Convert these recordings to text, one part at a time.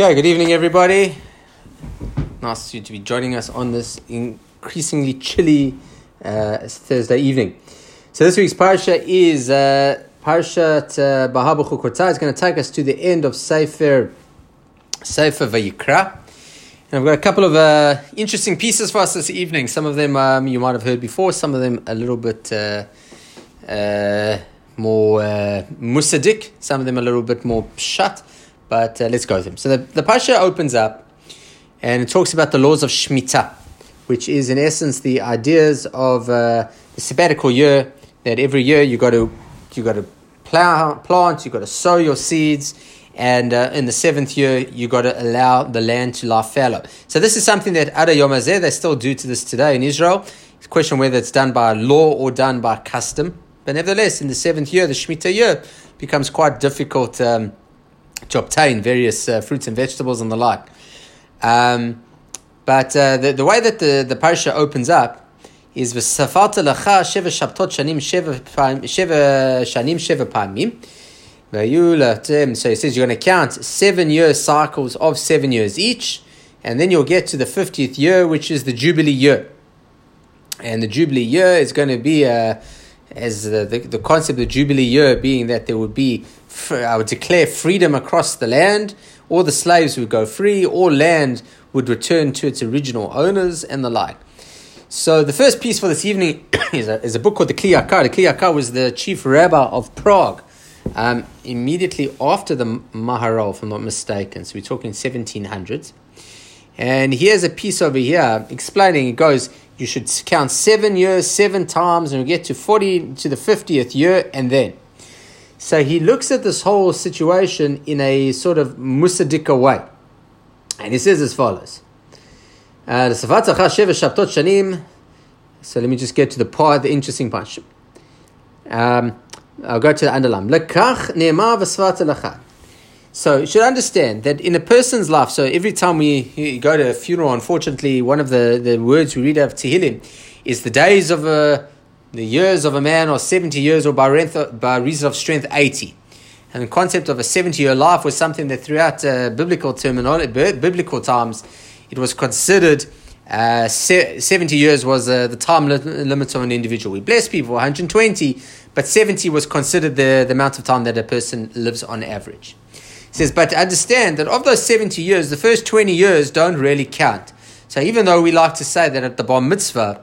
Okay, good evening, everybody. Nice to be joining us on this increasingly chilly uh, Thursday evening. So this week's parsha is uh, Parshat uh, Bahabuchu It's going to take us to the end of Sefer Sefer Vayikra. And I've got a couple of uh, interesting pieces for us this evening. Some of them um, you might have heard before. Some of them a little bit uh, uh, more uh, musadik. Some of them a little bit more shut. But uh, let's go with them. So the, the Pasha opens up and it talks about the laws of Shemitah, which is in essence the ideas of uh, the sabbatical year, that every year you got to you got to plow, plant, you got to sow your seeds, and uh, in the seventh year you got to allow the land to lie fallow. So this is something that Ada Yomazeh, they still do to this today in Israel. It's a question whether it's done by law or done by custom. But nevertheless, in the seventh year, the Shemitah year, becomes quite difficult. Um, to obtain various uh, fruits and vegetables and the like. Um, but uh, the, the way that the, the parasha opens up is v'safarta lacha sheva shabtot shanim sheva shanim sheva pamim. So he says you're going to count seven year cycles of seven years each, and then you'll get to the 50th year, which is the Jubilee year. And the Jubilee year is going to be, uh, as the, the, the concept of Jubilee year being that there would be I would declare freedom across the land. All the slaves would go free. All land would return to its original owners and the like. So the first piece for this evening is a, is a book called the Kli Yakar. The Kli Yakar was the chief rabbi of Prague um, immediately after the Maharal, if I'm not mistaken. So we're talking 1700s. And here's a piece over here explaining. It goes, you should count seven years, seven times, and we get to 40 to the 50th year, and then. So he looks at this whole situation in a sort of musadika way. And he says as follows. Uh, so let me just get to the part, the interesting part. Um, I'll go to the underline. So you should understand that in a person's life, so every time we go to a funeral, unfortunately, one of the, the words we read of Tehillim is the days of a the years of a man are 70 years, or by, by reason of strength, 80. And the concept of a 70 year life was something that throughout uh, biblical terminology, biblical times, it was considered uh, 70 years was uh, the time limit of an individual. We bless people 120, but 70 was considered the, the amount of time that a person lives on average. He says, but understand that of those 70 years, the first 20 years don't really count. So even though we like to say that at the bar mitzvah,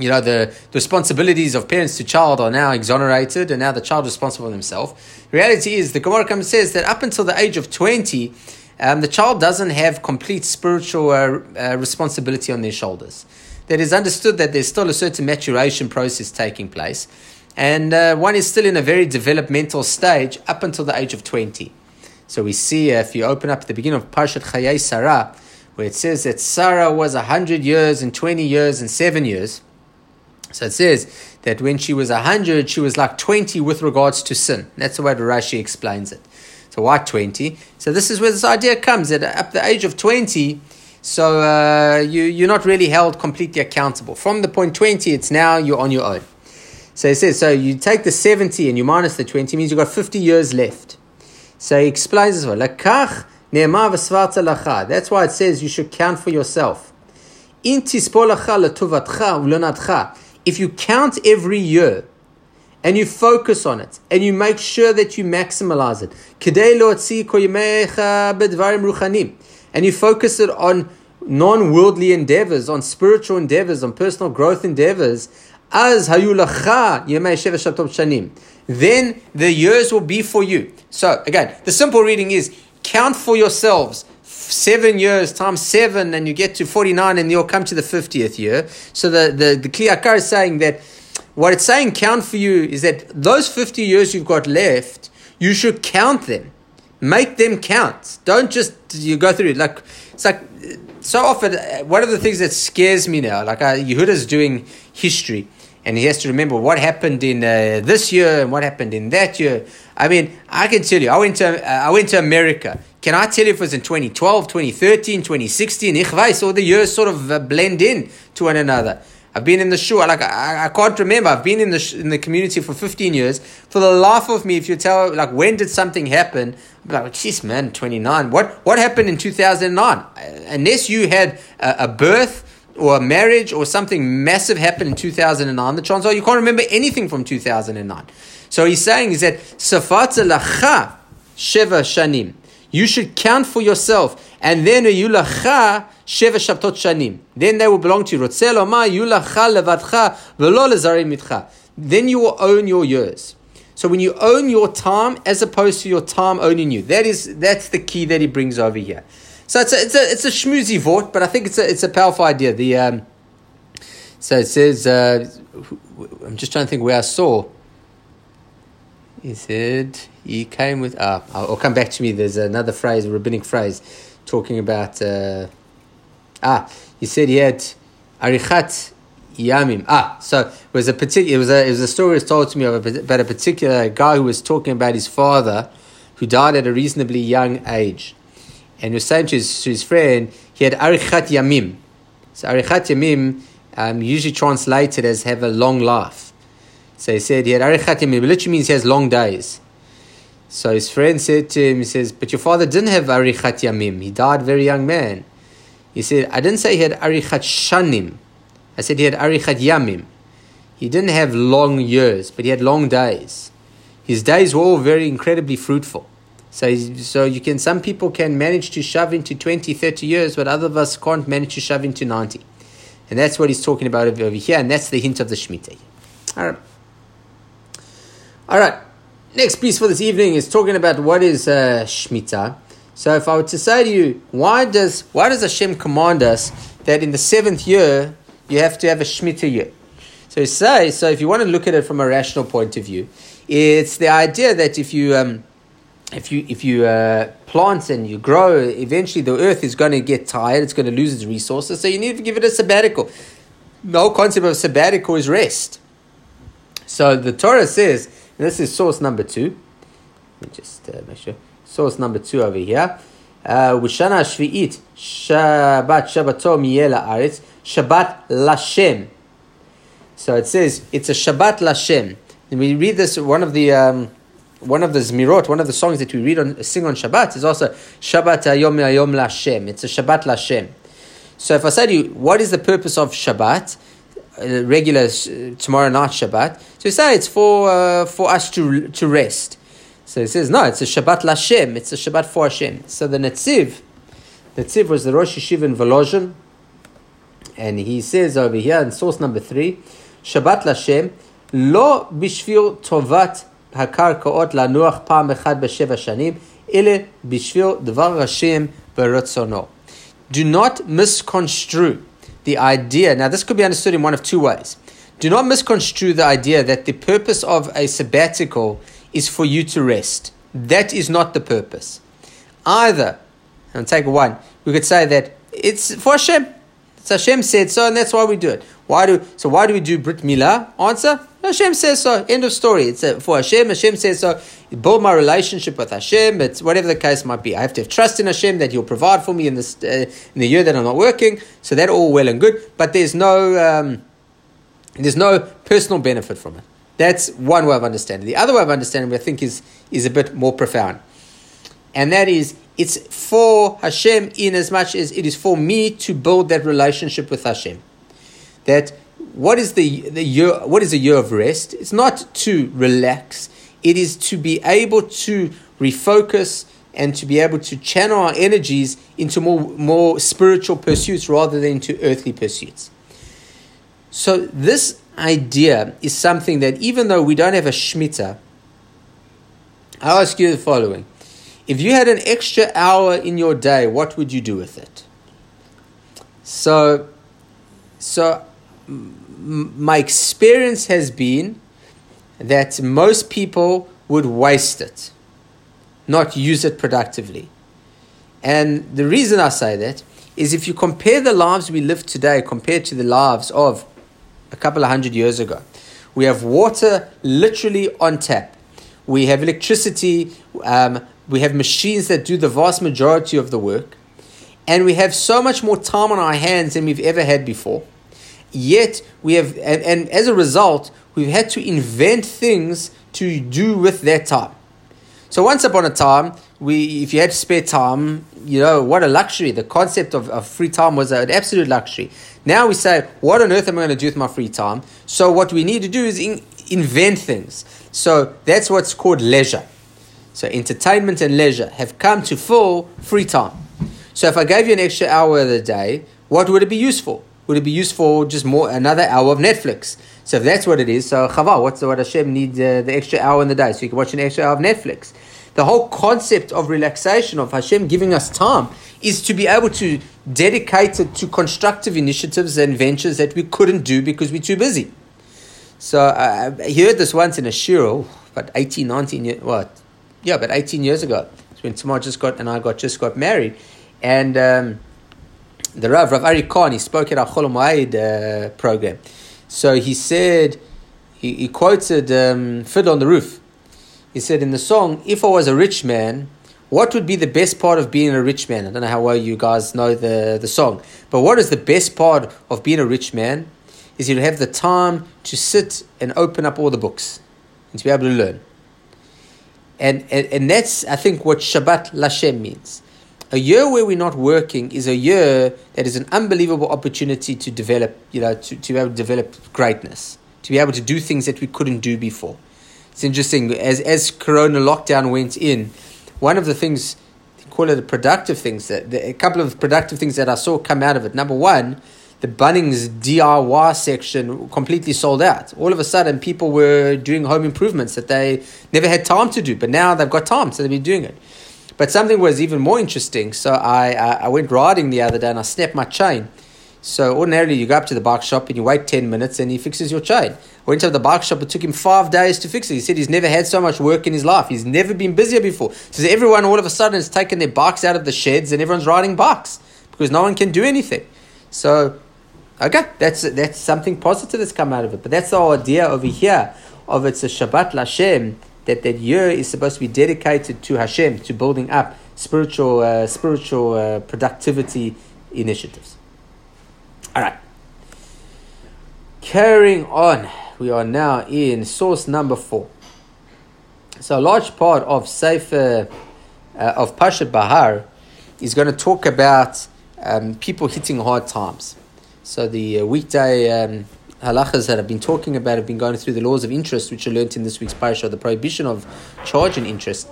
you know, the, the, responsibilities of parents to child are now exonerated, and now the child is responsible for themselves. Reality is, the Gemara comes says that up until the age of 20, um, the child doesn't have complete spiritual uh, uh, responsibility on their shoulders. That is understood that there's still a certain maturation process taking place, and uh, one is still in a very developmental stage up until the age of 20. So we see, uh, if you open up at the beginning of Parshat Chayei Sarah, where it says that Sarah was 100 years and 20 years and 7 years, so it says that when she was 100, she was like 20 with regards to sin. That's the way Rashi explains it. So why 20? So this is where this idea comes that at the age of 20, so uh, you, you're not really held completely accountable. From the point 20, it's now you're on your own. So he says, so you take the 70 and you minus the 20, means you've got 50 years left. So he explains as well, That's why it says you should count for yourself if you count every year and you focus on it and you make sure that you maximize it, and you focus it on non worldly endeavors, on spiritual endeavors, on personal growth endeavors, as then the years will be for you. So, again, the simple reading is count for yourselves seven years times seven, and you get to 49, and you'll come to the 50th year. So the, the, the Kli Yakar is saying that what it's saying count for you is that those 50 years you've got left, you should count them. Make them count. Don't just you go through it. Like it's like so often one of the things that scares me now, like uh, Yehuda's doing history and he has to remember what happened in uh, this year and what happened in that year. I mean, I can tell you, I went to uh, I went to America. Can I tell you if it was in 2012, 2013, 2016? Ich weiß, all the years sort of uh, blend in to one another. I've been in the shul. Like I, I can't remember. I've been in the sh- in the community for fifteen years. For the life of me, if you tell like when did something happen, I'm like, jeez, man, twenty nine. What what happened in two thousand and nine? Unless you had a, a, birth or a marriage or something massive happened in two thousand and nine, the chances are you can't remember anything from two thousand and nine. So he's saying is that safata lacha sheva shanim. You should count for yourself, and then yulacha sheva shabtot shanim. Then they will belong to you. yulacha levadcha velo mitcha. Then you will own your years. So when you own your time as opposed to your time owning you, that is that's the key that he brings over here. So it's a it's a it's a schmoozy vort, but I think it's a it's a powerful idea. The um, so it says uh, I'm just trying to think where I saw. He said he came with. Ah, I'll, come back to me. There's another phrase, a rabbinic phrase, talking about. Uh, ah, he said he had arichat yamim. Ah, so it was a particular. It was a it was a story was told to me of a, about a particular guy who was talking about his father, who died at a reasonably young age, and he was saying to his, to his friend he had arichat yamim. So arichat yamim, um, usually translated as have a long life. So he said he had arichat yamim, literally means he has long days. So his friend said to him, he says, but your father didn't have arichat yamim. He died very young man. He said, I didn't say he had arichat shanim. I said he had arichat yamim. He didn't have long years, but he had long days. His days were all very incredibly fruitful. So, so you can, some people can manage to shove into 20, 30 years, but other of us can't manage to shove into 90. And that's what he's talking about over here, and that's the hint of the Shemitah. All right. All right. Next piece for this evening is talking about what is uh, Shemitah. So if I were to say to you, why does why does Hashem command us that in the seventh year you have to have a Shemitah year? So say, so if you want to look at it from a rational point of view, it's the idea that if you um, if you if you uh, plant and you grow, eventually the earth is going to get tired. It's going to lose its resources. So you need to give it a sabbatical. The whole concept of sabbatical is rest. So the Torah says this is source number two. Let me just uh, make sure. Source number two over here. Wishana Shvi'it Shabbat Shabbato Miyela Aretz Shabbat Lashem. So it says it's a Shabbat Lashem. And we read this one of the um, one of the Zmirot, one of the songs that we read on sing on Shabbat is also Shabbat Ayom Ayom Lashem. It's a Shabbat Lashem. So if I say to you, what is the purpose of Shabbat? Uh, regular uh, tomorrow night Shabbat. So you say it's for uh, for us to to rest. So he says no, it's a Shabbat Lashem. It's a Shabbat for Hashem. So the Netziv, Netziv was the Rosh Yeshiva in Volozhin, and he says over here in source number three, Shabbat Lashem, lo bishvil tovat הקרקעות לנוח פעם אחת בשבע שנים, אלא בשביל דבר השם ורצונו. Do not misconstrue the idea. Now, this could be understood in one of two ways. Do not misconstrue the idea that the purpose of a sabbatical is for you to rest. That is not the purpose. Either, and take one, we could say that it's for Hashem. It's Hashem said so, and that's why we do it. Why do so? Why do we do Brit Milah? Answer: Hashem says so. End of story. It's a, for Hashem. Hashem says so. Build my relationship with Hashem. It's whatever the case might be. I have to have trust in Hashem that He'll provide for me in this uh, in the year that I'm not working. So that all well and good. But there's no um, there's no personal benefit from it. That's one way of understanding. The other way of understanding, I think, is is a bit more profound, and that is it's for Hashem in as much as it is for me to build that relationship with Hashem that what is the, the year what is a year of rest? It's not to relax, it is to be able to refocus and to be able to channel our energies into more, more spiritual pursuits rather than into earthly pursuits. So this idea is something that even though we don't have a Shemitah, I'll ask you the following. If you had an extra hour in your day, what would you do with it? So, so my experience has been that most people would waste it, not use it productively. And the reason I say that is if you compare the lives we live today compared to the lives of a couple of hundred years ago, we have water literally on tap. We have electricity. Um, we have machines that do the vast majority of the work. And we have so much more time on our hands than we've ever had before. yet we have, and, and as a result, we've had to invent things to do with that time. So once upon a time, we if you had spare time, you know what a luxury. The concept of, of free time was an absolute luxury. Now we say, what on earth am I going to do with my free time? So what we need to do is in, invent things. So that's what's called leisure. So entertainment and leisure have come to full free time. So if I gave you an extra hour of the day, what would it be useful? Would it be useful just more another hour of Netflix? So if that's what it is, so chava, what's the, what Hashem needs uh, the extra hour in the day so you can watch an extra hour of Netflix. The whole concept of relaxation of Hashem giving us time is to be able to dedicate it to constructive initiatives and ventures that we couldn't do because we're too busy. So uh, I heard this once in a shiur, but 18, 19 years, what? Yeah, but 18 years ago. It's when Tamar just got and I got just got married, and um, the Rav Rav Ari Kahn he spoke at our Chol uh, program. So he said, he, he quoted um, Fiddler on the Roof. He said in the song, If I was a rich man, what would be the best part of being a rich man? I don't know how well you guys know the, the song, but what is the best part of being a rich man? Is you have the time to sit and open up all the books and to be able to learn. And, and, and that's, I think, what Shabbat Lashem means. A year where we're not working is a year that is an unbelievable opportunity to develop, you know, to, to be able to develop greatness, to be able to do things that we couldn't do before. It's interesting, as, as Corona lockdown went in, one of the things, call it a productive things, that a couple of productive things that I saw come out of it. Number one, the Bunnings DIY section completely sold out. All of a sudden, people were doing home improvements that they never had time to do, but now they've got time, so they've been doing it. But something was even more interesting. So I, I, I went riding the other day and I snapped my chain. So ordinarily you go up to the bike shop and you wait 10 minutes and he fixes your chain. I went to the bike shop, it took him five days to fix it. He said he's never had so much work in his life. He's never been busier before. So everyone all of a sudden has taken their bikes out of the sheds and everyone's riding bikes because no one can do anything. So, okay, that's, that's something positive that's come out of it. But that's the idea over here of it's a Shabbat Lashem that that year is supposed to be dedicated to Hashem, to building up spiritual, uh, spiritual uh, productivity initiatives. All right. Carrying on, we are now in source number four. So a large part of Sefer uh, of Pashat Behar is going to talk about um, people hitting hard times. So the uh, weekday um, halachas that I've been talking about have been going through the laws of interest, which are learnt in this week's parasha, the prohibition of charging interest.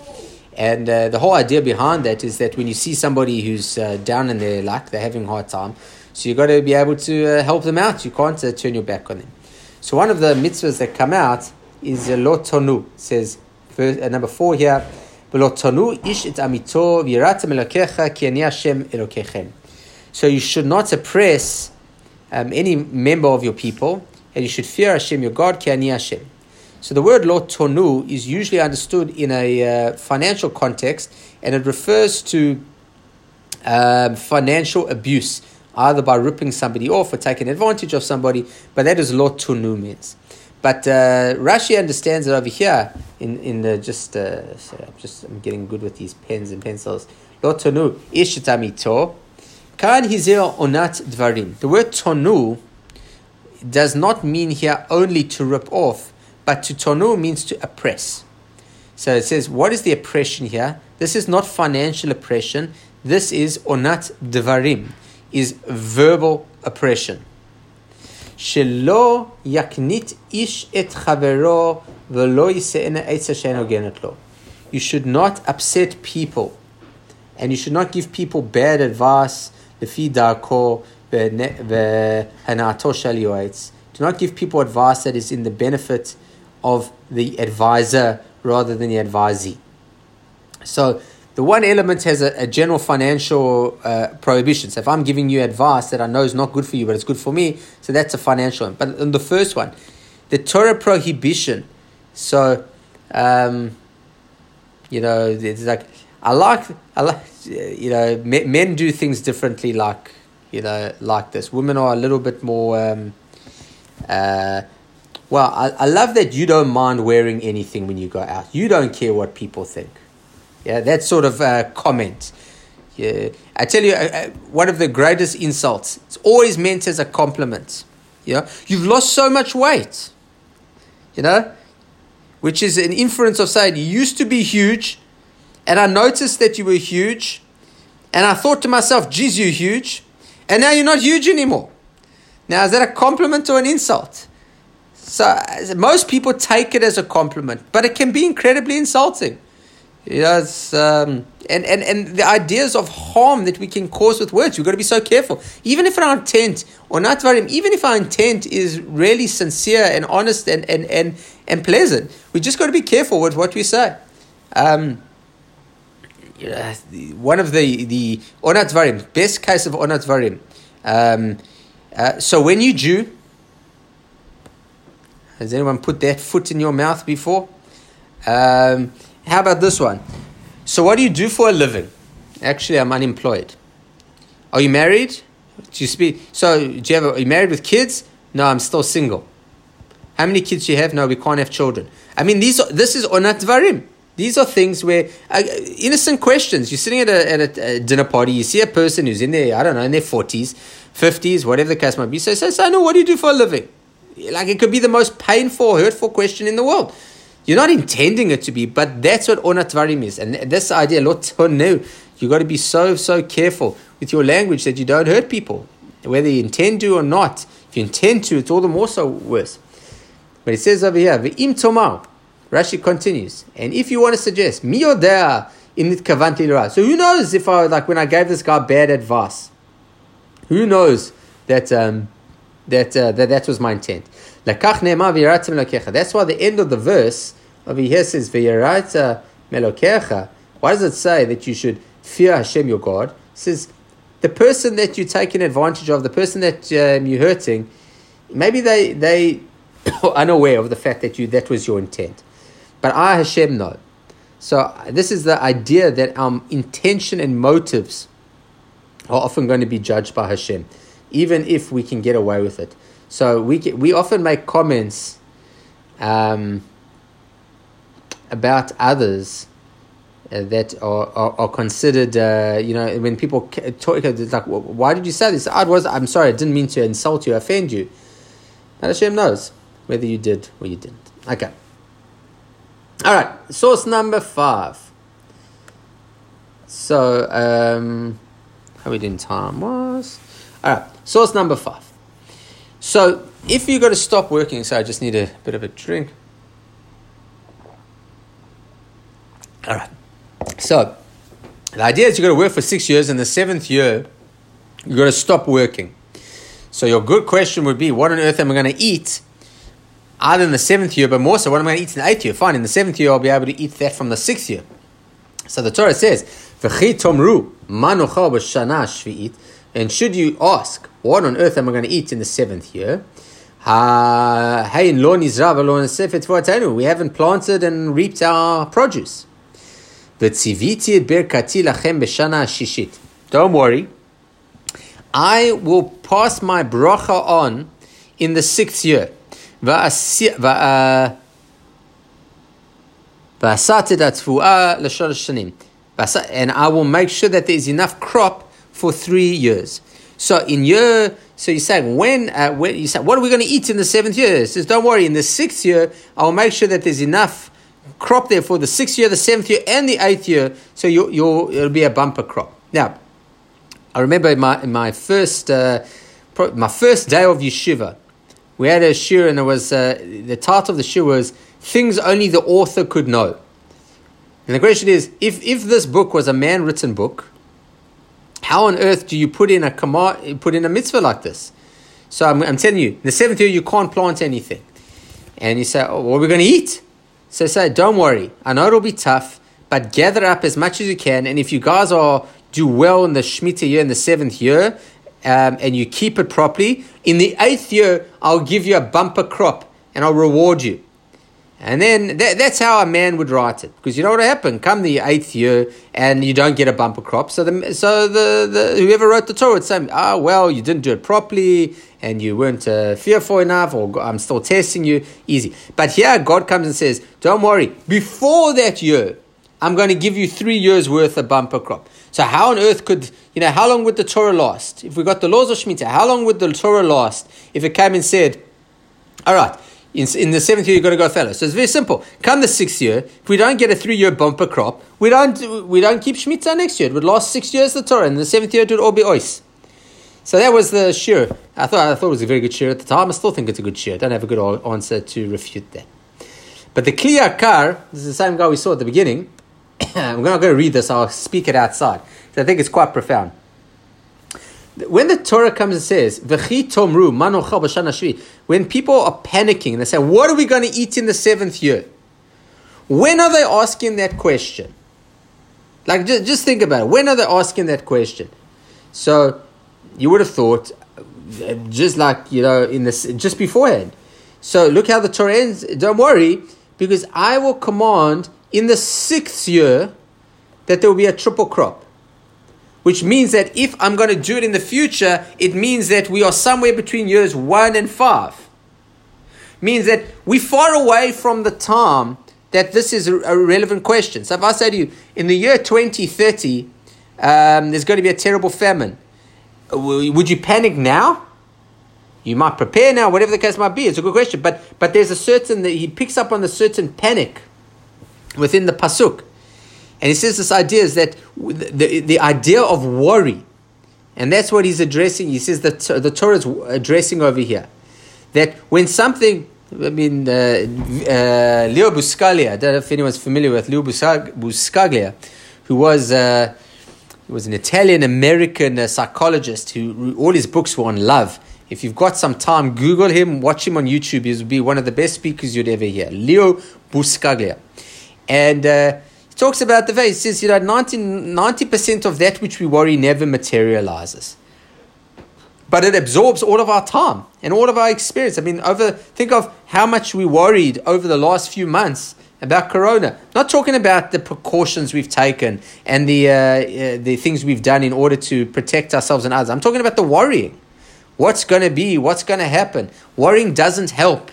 And uh, the whole idea behind that is that when you see somebody who's uh, down in their luck, they're having a hard time, so you've got to be able to uh, help them out. You can't uh, turn your back on them. So one of the mitzvahs that come out is uh, lo tonu. Says uh, number four here, lo tonu ish et amito v'yiratem elokecha ki ani Hashem. So you should not oppress um, any member of your people, and you should fear Hashem, your God, ki ani Hashem. So the word lo tonu is usually understood in a uh, financial context, and it refers to um, financial abuse, either by ripping somebody off or taking advantage of somebody. But that is lo tonu means. But uh, Rashi understands it over here in in the just uh, sorry, I'm just I'm getting good with these pens and pencils. Lo tonu ishitamito Kan hizel onat dvarim. The word tonu does not mean here only to rip off, but to tonu means to oppress. So it says, what is the oppression here? This is not financial oppression. This is onat dvarim, is verbal oppression. שלא יקנית איש את חברו ולא יישאנה עצה שאין הוגנת לו. You should not upset people, and you should not give people bad advice לפי דרכו והנאתו של יועץ. Do not give people advice that is in the benefit of the advisor rather than the advisee. So the one element has a, a general financial uh, prohibition. So if I'm giving you advice that I know is not good for you, but it's good for me, so that's a financial one. But in the first one, the Torah prohibition. So, um, you know, it's like I like I like you know men do things differently. Like you know like this. Women are a little bit more. Um, uh, well, I, I love that you don't mind wearing anything when you go out. You don't care what people think. Yeah, that sort of uh, comment. Yeah, I tell you, uh, uh, one of the greatest insults. It's always meant as a compliment. Know, you've lost so much weight. You know, which is an inference of saying you used to be huge, and I noticed that you were huge, and I thought to myself, geez, you're huge, and now you're not huge anymore. Now, is that a compliment or an insult? So most people take it as a compliment, but it can be incredibly insulting. Know, um, and, and, and the ideas of harm that we can cause with words, we've got to be so careful. Even if our intent, or not even if our intent is really sincere and honest and, and, and, and pleasant, we just got to be careful with what we say. Um, one of the, the onat varim, best case of onat varim. Um, uh, so when you Jew, has anyone put that foot in your mouth before? Um, how about this one? So, what do you do for a living? Actually, I'm unemployed. Are you married? Do you speak? So, do you have? Are you married with kids? No, I'm still single. How many kids do you have? No, we can't have children. I mean, these this is onat varim. These are things where uh, innocent questions. You're sitting at a, at a, dinner party. You see a person who's in their I don't know in their forties, fifties, whatever the case might be. So, say, so, no, what do you do for a living? Like it could be the most painful, hurtful question in the world. You're not intending it to be, but that's what onatvarim is. And this idea, lot no, you got to be so, so careful with your language that you don't hurt people, whether you intend to or not. If you intend to, it's all the more so worse. But it says over here, V'im tomar. Rashi continues, and if you want to suggest, mi yodea in kavanti So who knows if I, like when I gave this guy bad advice, who knows that um, that, uh, that that was my intent. That's why the end of the verse over here says V'yaraita melokecha. Why does it say that you should fear Hashem your God? It says the person that you're taking advantage of, the person that um, you're hurting, maybe they they are unaware of the fact that you that was your intent, but I Hashem know. So this is the idea that our intention and motives are often going to be judged by Hashem even if we can get away with it. So we get, we often make comments um, about others uh, that are, are, are considered, uh, you know, when people talk, it's like, why did you say this? I was, I'm sorry, I didn't mean to insult you, offend you. And Hashem knows whether you did or you didn't. Okay. All right, source number five. So, um, how we doing time was? All right. Source number five. So if you're going to stop working, so I just need a bit of a drink. All right. So the idea is you're going to work for six years, and the seventh year, you're going to stop working. So your good question would be, what on earth am I going to eat? Either in the seventh year, but more so, what am I going to eat in the eighth year? Fine, in the seventh year, I'll be able to eat that from the sixth year. So the Torah says, "V'chi tomru manocha b'shana shvi'it." And should you ask, what on earth am I going to eat in the seventh year? We haven't planted and reaped our produce. Don't worry. I will pass my bracha on in the sixth year. And I will make sure that there is enough crop for three years. So in year, so you say when, uh, when you say what are we going to eat in the seventh year? It says don't worry. In the sixth year, I will make sure that there's enough crop there for the sixth year, the seventh year, and the eighth year. So you you it'll be a bumper crop. Now, I remember in my my first uh, my first day of yeshiva, we had a shiur, and it was uh, the title of the shiur was "Things Only the Author Could Know." And the question is, if if this book was a man written book, how on earth do you put in a command, put in a mitzvah like this? So I'm, I'm telling you, the seventh year you can't plant anything, and you say, "Oh, what are we going to eat?" So say, "Don't worry, I know it'll be tough, but gather up as much as you can, and if you guys are do well in the Shemitah year in the seventh year, um, and you keep it properly, in the eighth year I'll give you a bumper crop, and I'll reward you." And then that, that's how a man would write it. Because you know what happened? Come the eighth year and you don't get a bumper crop. So the so the, the whoever wrote the Torah would say, oh, well, you didn't do it properly and you weren't uh, fearful enough or I'm still testing you. Easy. But here God comes and says, don't worry. Before that year, I'm going to give you three years worth of bumper crop. So how on earth could, you know, how long would the Torah last? If we got the laws of Shemitah, how long would the Torah last if it came and said, all right, in, in the seventh year you've got to go fallow. So it's very simple. Come the sixth year, if we don't get a three-year bumper crop, we don't we don't keep Shemitah next year. It would last six years the Torah, and the seventh year it would all be ois. So that was the shiur. I thought I thought it was a very good shiur at the time. I still think it's a good shiur. I don't have a good answer to refute that. But the Kli Yakar, this is the same guy we saw at the beginning. I'm not going to read this. I'll speak it outside. I think it's quite profound. When the Torah comes and says, tomru when people are panicking and they say, What are we going to eat in the seventh year? When are they asking that question? Like, just, just think about it. When are they asking that question? So, you would have thought, just like, you know, in this, just beforehand. So, look how the Torah ends. Don't worry, because I will command in the sixth year that there will be a triple crop which means that if I'm going to do it in the future, it means that we are somewhere between years one and five. Means that we're far away from the time that this is a relevant question. So if I say to you, in the year 2030, um, there's going to be a terrible famine, would you panic now? You might prepare now, whatever the case might be. It's a good question, but but there's a certain that he picks up on the certain panic within the pasuk. And he says this idea is that the, the idea of worry, and that's what he's addressing. He says that the Torah is addressing over here. That when something, I mean, uh, uh, Leo Buscaglia, I don't know if anyone's familiar with Leo Buscaglia, who was, uh, was an Italian American uh, psychologist who all his books were on love. If you've got some time, Google him, watch him on YouTube. He'll be one of the best speakers you'd ever hear. Leo Buscaglia. And uh, talks about the faith. He says, you know, 90, percent of that which we worry never materializes. But it absorbs all of our time and all of our experience. I mean, over think of how much we worried over the last few months about corona. Not talking about the precautions we've taken and the uh, uh, the things we've done in order to protect ourselves and others. I'm talking about the worrying. What's going to be? What's going to happen? Worrying doesn't help.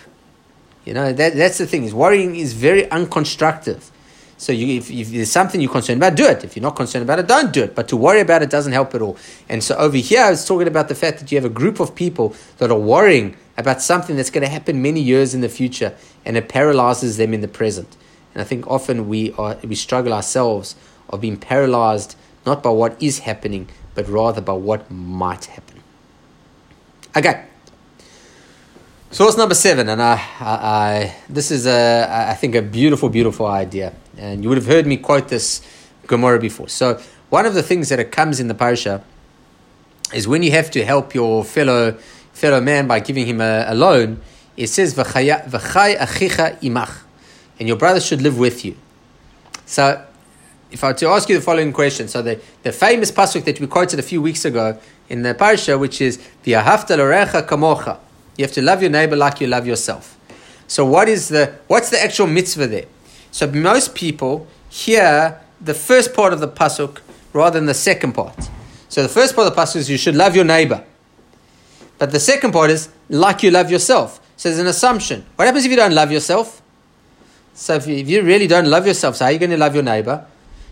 You know that that's the thing. Is worrying is very unconstructive. So you, if, if, there's something you're concerned about, do it. If you're not concerned about it, don't do it. But to worry about it doesn't help at all. And so over here, it's talking about the fact that you have a group of people that are worrying about something that's going to happen many years in the future, and it paralyzes them in the present. And I think often we are we struggle ourselves of being paralyzed not by what is happening, but rather by what might happen. Okay. Source number seven, and I, I, I, this is a, I think a beautiful, beautiful idea, and you would have heard me quote this Gemara before. So one of the things that it comes in the parasha is when you have to help your fellow fellow man by giving him a, a loan. It says v'chay achicha imach, and your brother should live with you. So, if I were to ask you the following question, so the, the famous pasuk that we quoted a few weeks ago in the parasha, which is v'ahavta l'orecha kamocha you have to love your neighbor like you love yourself. So what is the what's the actual mitzvah there? So most people hear the first part of the pasuk rather than the second part. So the first part of the pasuk is you should love your neighbor. But the second part is like you love yourself. So there's an assumption. What happens if you don't love yourself? So if you, if you really don't love yourself, so how are you going to love your neighbor?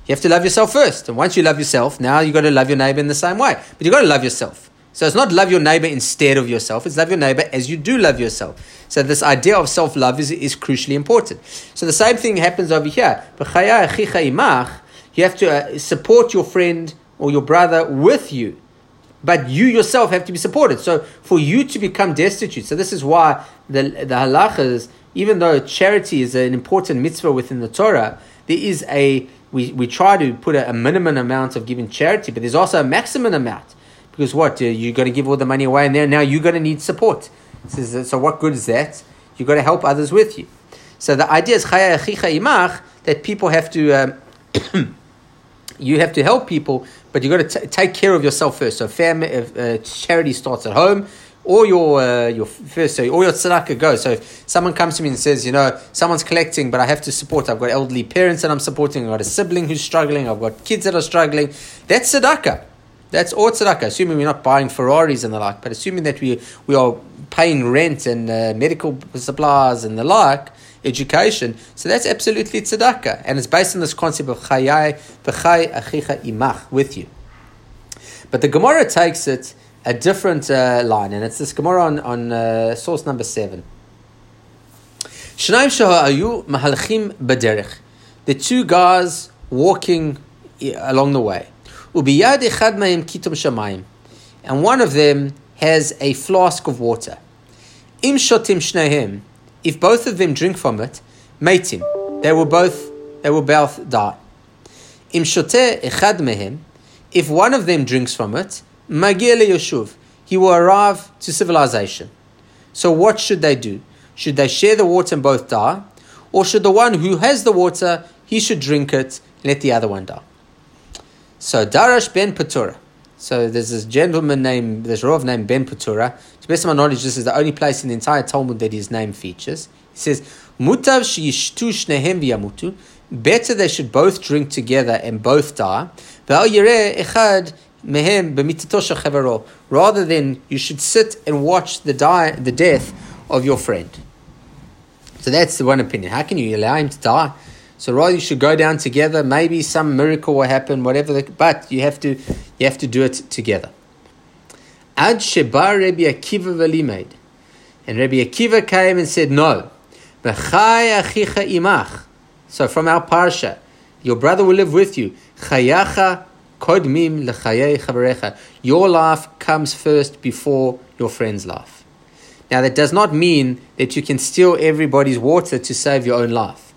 You have to love yourself first. And once you love yourself, now you've got to love your neighbor in the same way. But you've got to love yourself. So it's not love your neighbor instead of yourself, it's love your neighbor as you do love yourself. So this idea of self love is, is crucially important. So the same thing happens over here. You have to uh, support your friend or your brother with you. But you yourself have to be supported. So for you to become destitute, so this is why the, the halachas, even though charity is an important mitzvah within the Torah, there is a, we, we try to put a, a minimum amount of giving charity, but there's also a maximum amount. Because what? You're going to give all the money away and then now you're going to need support. So what good is that? You've got to help others with you. So the idea is that people have to, um, you have to help people, but you've got to t- take care of yourself first. So family, uh, charity starts at home. Or your uh, your first, so all your tzedakah goes. So if someone comes to me and says, you know, someone's collecting, but I have to support. I've got elderly parents that I'm supporting. I've got a sibling who's struggling. I've got kids that are struggling. That's tzedakah. That's all tzedakah, assuming we're not buying Ferraris and the like, but assuming that we, we are paying rent and uh, medical supplies and the like, education. So that's absolutely tzedakah. And it's based on this concept of chayai v'chay achicha imach, with you. But the Gemara takes it a different uh, line, and it's this Gemara on, on uh, source number seven. Shnaim ayu mahalchim baderech. The two guys walking along the way. Ubiyad echad ma'im kitum shamayim. And one of them has a flask of water. Im shotim shnehem. If both of them drink from it, matim. They will both they will both die. Im shoteh echad mehem. If one of them drinks from it, Magir Yoshuv, he will arrive to civilization. So what should they do? Should they share the water and both die? Or should the one who has the water, he should drink it, let the other one die? So Darash ben Patura. So there's this gentleman named, this Rav named Ben Patura. To best of my knowledge, this is the only place in the entire Talmud that his name features. He says, Mutav sheyishtu shnehem v'yamutu. Better they should both drink together and both die. Rather than you should sit and watch the die, the death of your friend. So that's the one opinion. How can you allow him to die? So rather you should go down together. Maybe some miracle will happen, whatever. The, but you have to you have to do it together. Ad Shebar Rabbi Akiva and Rabbi Akiva came and said, "No, imach." So from our parsha, your brother will live with you. Chayacha kodmim. Your life comes first before your friend's life. Now that does not mean that you can steal everybody's water to save your own life.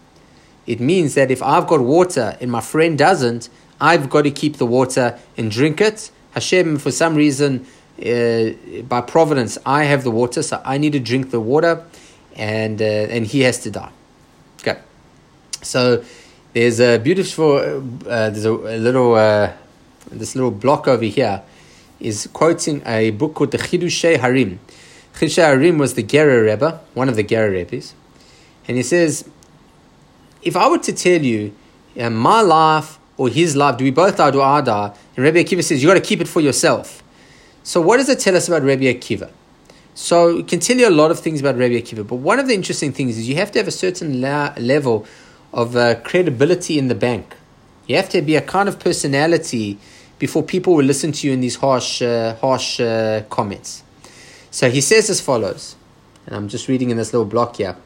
It means that if I've got water and my friend doesn't, I've got to keep the water and drink it. Hashem, for some reason, uh, by providence, I have the water, so I need to drink the water, and uh, and he has to die. Okay, so there's a beautiful, uh, there's a, a little, uh, this little block over here is quoting a book called the Chidushei Harim. Chidushei Harim was the Gerer Rebbe, one of the Gerer Rebbes, and he says, if I were to tell you, uh, my life or his life, do we both die, do I die? And Rabbi Akiva says, you got to keep it for yourself. So what does it tell us about Rabbi Akiva? So it can tell you a lot of things about Rabbi Akiva, but one of the interesting things is you have to have a certain la- level of uh, credibility in the bank. You have to be a kind of personality before people will listen to you in these harsh, uh, harsh uh, comments. So he says as follows, and I'm just reading in this little block here.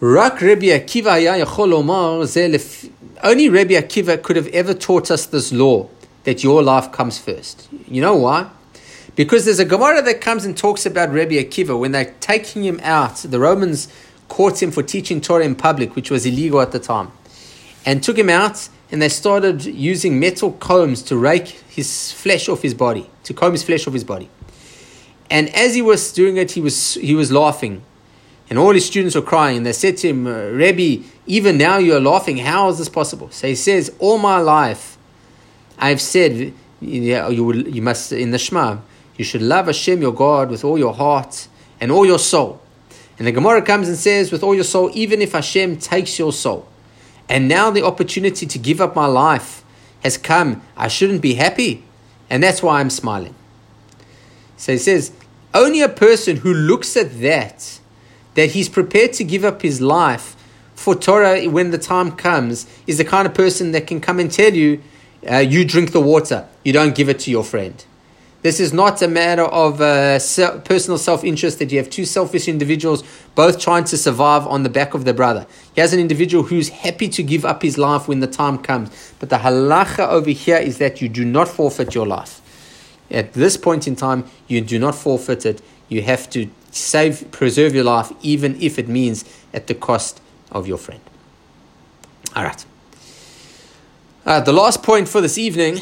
Rak Rabbi Akiva only Rabbi Akiva could have ever taught us this law that your life comes first. You know why? Because there's a Gemara that comes and talks about Rabbi Akiva when they're taking him out. The Romans caught him for teaching Torah in public, which was illegal at the time, and took him out. And they started using metal combs to rake his flesh off his body, to comb his flesh off his body. And as he was doing it, he was he was laughing, and all his students were crying. And they said to him, "Rebbe, even now you are laughing. How is this possible?" So he says, "All my life, I've said, you you must in the Shema, you should love Hashem your God with all your heart and all your soul." And the Gemara comes and says, with all your soul, even if Hashem takes your soul, and now the opportunity to give up my life has come, I shouldn't be happy. And that's why I'm smiling. So he says, only a person who looks at that, that he's prepared to give up his life for Torah when the time comes, is the kind of person that can come and tell you, uh, you drink the water, you don't give it to your friend. This is not a matter of uh, personal self interest that you have two selfish individuals both trying to survive on the back of their brother. He has an individual who's happy to give up his life when the time comes. But the halacha over here is that you do not forfeit your life. At this point in time, you do not forfeit it. You have to save, preserve your life, even if it means at the cost of your friend. All right. Uh, the last point for this evening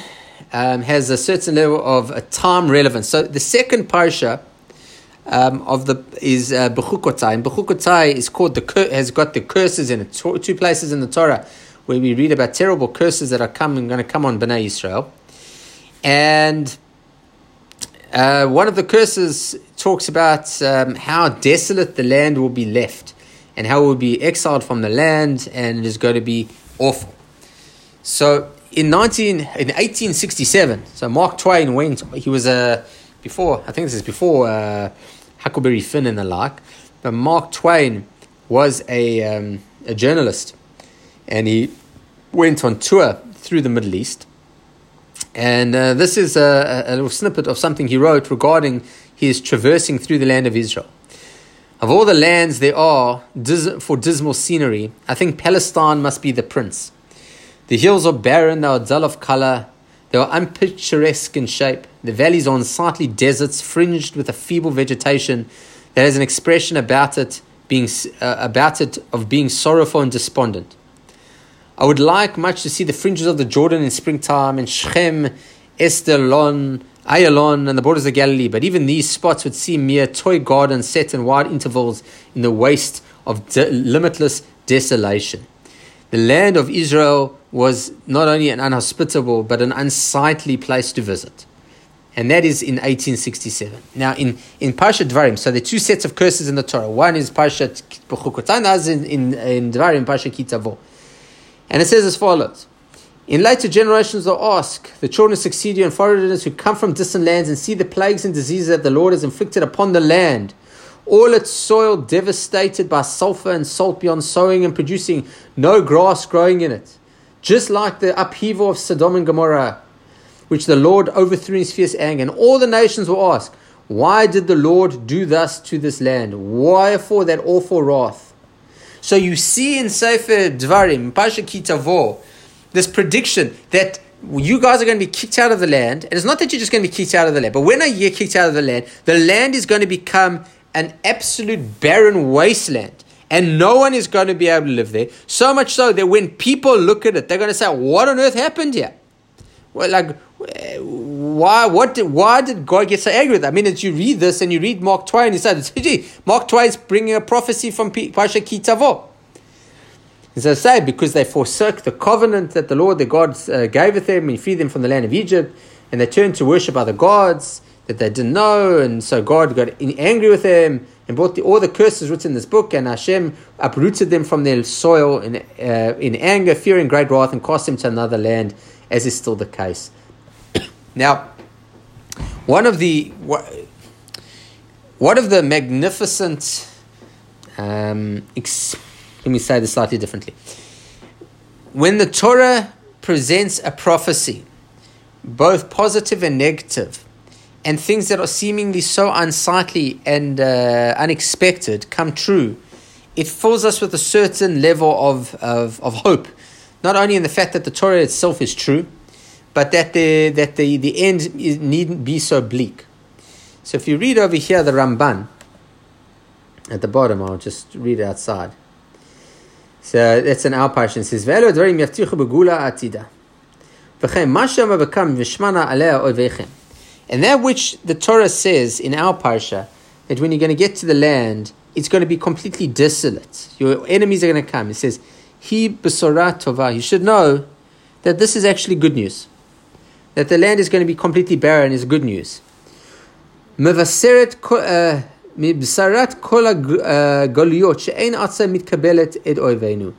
um, has a certain level of a time relevance. So the second parsha um, of the is uh, Bechukotai, and Bechukotai is called the has got the curses in it. Two places in the Torah where we read about terrible curses that are coming, going to come on Bnei Israel, and. Uh, one of the curses talks about um, how desolate the land will be left and how it will be exiled from the land and it is going to be awful. So in 19 in 1867 so mark twain went he was a uh, before i think this is before uh, huckleberry finn and the like but Mark Twain was a, um, a journalist and he went on tour through the Middle East. And uh, this is a, a little snippet of something he wrote regarding his traversing through the land of Israel. Of all the lands there are for dismal scenery, I think Palestine must be the prince. The hills are barren, they are dull of color, they are unpicturesque in shape. The valleys are unsightly deserts fringed with a feeble vegetation that has an expression about it being uh, about it of being sorrowful and despondent. I would like much to see the fringes of the Jordan in springtime and Shechem, Esdraelon, Ayalon, and the borders of Galilee, but even these spots would seem mere toy gardens set in wide intervals in the waste of de- limitless desolation. The land of Israel was not only an unhospitable but an unsightly place to visit. And that is in 1867. Now, in, in Parshat Dvarim, so there are two sets of curses in the Torah. One is Parshat Bechukot, and in, in, in Dvarim, Parshat Ki Tavo. And it says as follows In later generations, they'll ask the children of succeed and foreigners who come from distant lands and see the plagues and diseases that the Lord has inflicted upon the land all its soil devastated by sulfur and salt beyond sowing and producing no grass growing in it. Just like the upheaval of Sodom and Gomorrah, which the Lord overthrew in his fierce anger. And all the nations will ask, Why did the Lord do thus to this land? Why for that awful wrath? So you see in Sefer Dvarim, Pasha Ki Tavo, this prediction that you guys are going to be kicked out of the land. And it's not that you're just going to be kicked out of the land, but when you kicked out of the land, the land is going to become an absolute barren wasteland. And no one is going to be able to live there. So much so that when people look at it, they're going to say, What on earth happened here? Well, like, why, what did, why did God get so angry with that? I mean, as you read this and you read Mark Twain, he said, gee, Mark Twain's bringing a prophecy from Pasha Ki Tavo. As I say, because they forsook the covenant that the Lord, their God, uh, gave with them, and freed them from the land of Egypt, and they turned to worship other gods that they didn't know, and so God got angry with them and brought the, all the curses written in this book, and Hashem uprooted them from their soil in, uh, in anger, fearing great wrath, and cast them to another land, as is still the case. Now, one of the one of the magnificent, um, ex- let me say this slightly differently. When the Torah presents a prophecy, both positive and negative, and things that are seemingly so unsightly and uh, unexpected come true, it fills us with a certain level of, of, of hope. Not only in the fact that the Torah itself is true, but that the, that the, the end is, needn't be so bleak. So if you read over here the Ramban, at the bottom, I'll just read it outside. So that's an our portion. It says, "Ve'elu dvarim yavtichu begula atida, v'shmana alea oivechem." And that which the Torah says in our parsha, that when you're going to get to the land, it's going to be completely desolate. Your enemies are going to come. It says, He tova. You should know that this is actually good news That the land is going to be completely barren is good news. מבשרת מבשרת כל הגלויות שאין עצה מתקבלת את אויבינו.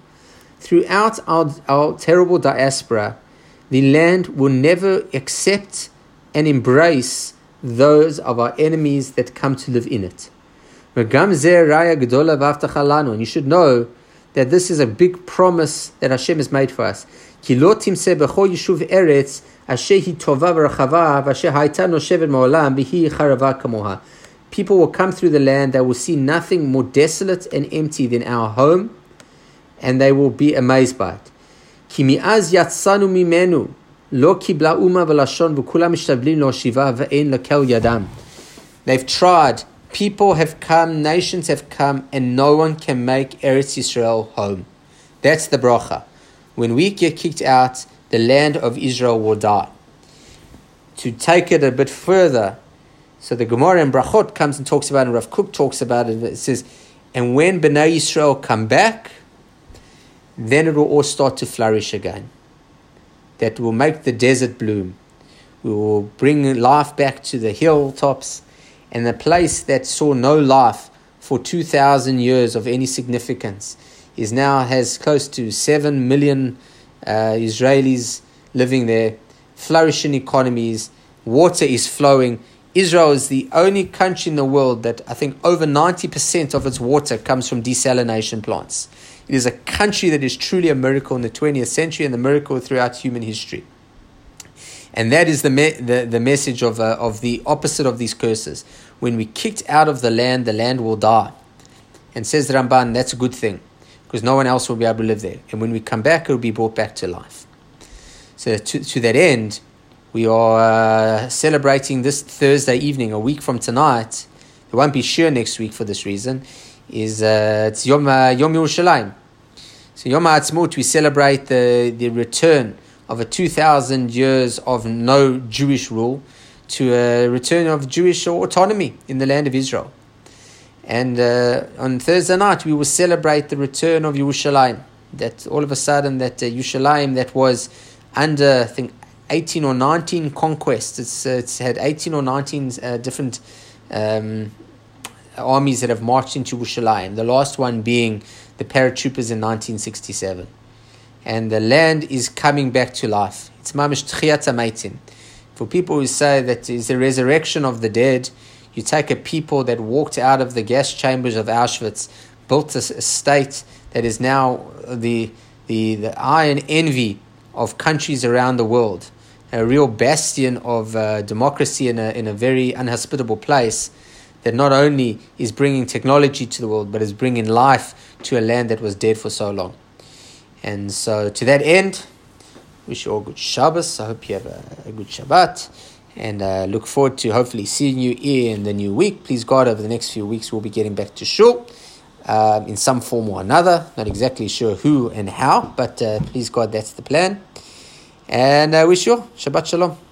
Throughout our, our terrible diaspora, the land will never accept and embrace those of our enemies that come to live in it. And you should know that this is a big promise that Hashem has made for us. People will come through the land, they will see nothing more desolate and empty than our home, and they will be amazed by it. They've tried, people have come, nations have come, and no one can make Eretz Israel home. That's the bracha. When we get kicked out, the land of Israel will die. To take it a bit further, so the Gemara in Brachot comes and talks about it, and Rav Kook talks about it. It says, and when Bnei Israel come back, then it will all start to flourish again that will make the desert bloom. We will bring life back to the hilltops and the place that saw no life for 2,000 years of any significance is now has close to 7 million uh, Israelis living there, flourishing economies, water is flowing Israel is the only country in the world that I think over 90% of its water comes from desalination plants. It is a country that is truly a miracle in the 20th century and the miracle throughout human history. And that is the, me- the, the message of, uh, of the opposite of these curses. When we kicked out of the land, the land will die. And says Ramban, that's a good thing because no one else will be able to live there. And when we come back, it will be brought back to life. So, to, to that end, we are uh, celebrating this Thursday evening, a week from tonight. There won't be shiur next week for this reason. Is uh, it's Yom uh, Yom Yerushalayim. So Yom Ha'atzmaut, we celebrate the the return of a two thousand years of no Jewish rule to a return of Jewish autonomy in the land of Israel. And uh, on Thursday night, we will celebrate the return of Yerushalayim. That all of a sudden, that uh, Yerushalayim that was under, I think, 18 or 19 conquests. It's, uh, it's had 18 or 19 uh, different um, armies that have marched into Yerushalayim. The last one being the paratroopers in 1967. And the land is coming back to life. It's mamish tchiyat For people who say that is the resurrection of the dead, you take a people that walked out of the gas chambers of Auschwitz, built a, state that is now the, the, the iron envy of countries around the world, a real bastion of uh, democracy in a, in a very unhospitable place that not only is bringing technology to the world, but is bringing life to a land that was dead for so long. And so, to that end, wish you all good Shabbos. I hope you have a, a good Shabbat and uh, look forward to hopefully seeing you here in the new week. Please God, over the next few weeks, we'll be getting back to shul um, in some form or another. Not exactly sure who and how, but uh, please God, that's the plan. And I uh, wish you Shabbat Shalom.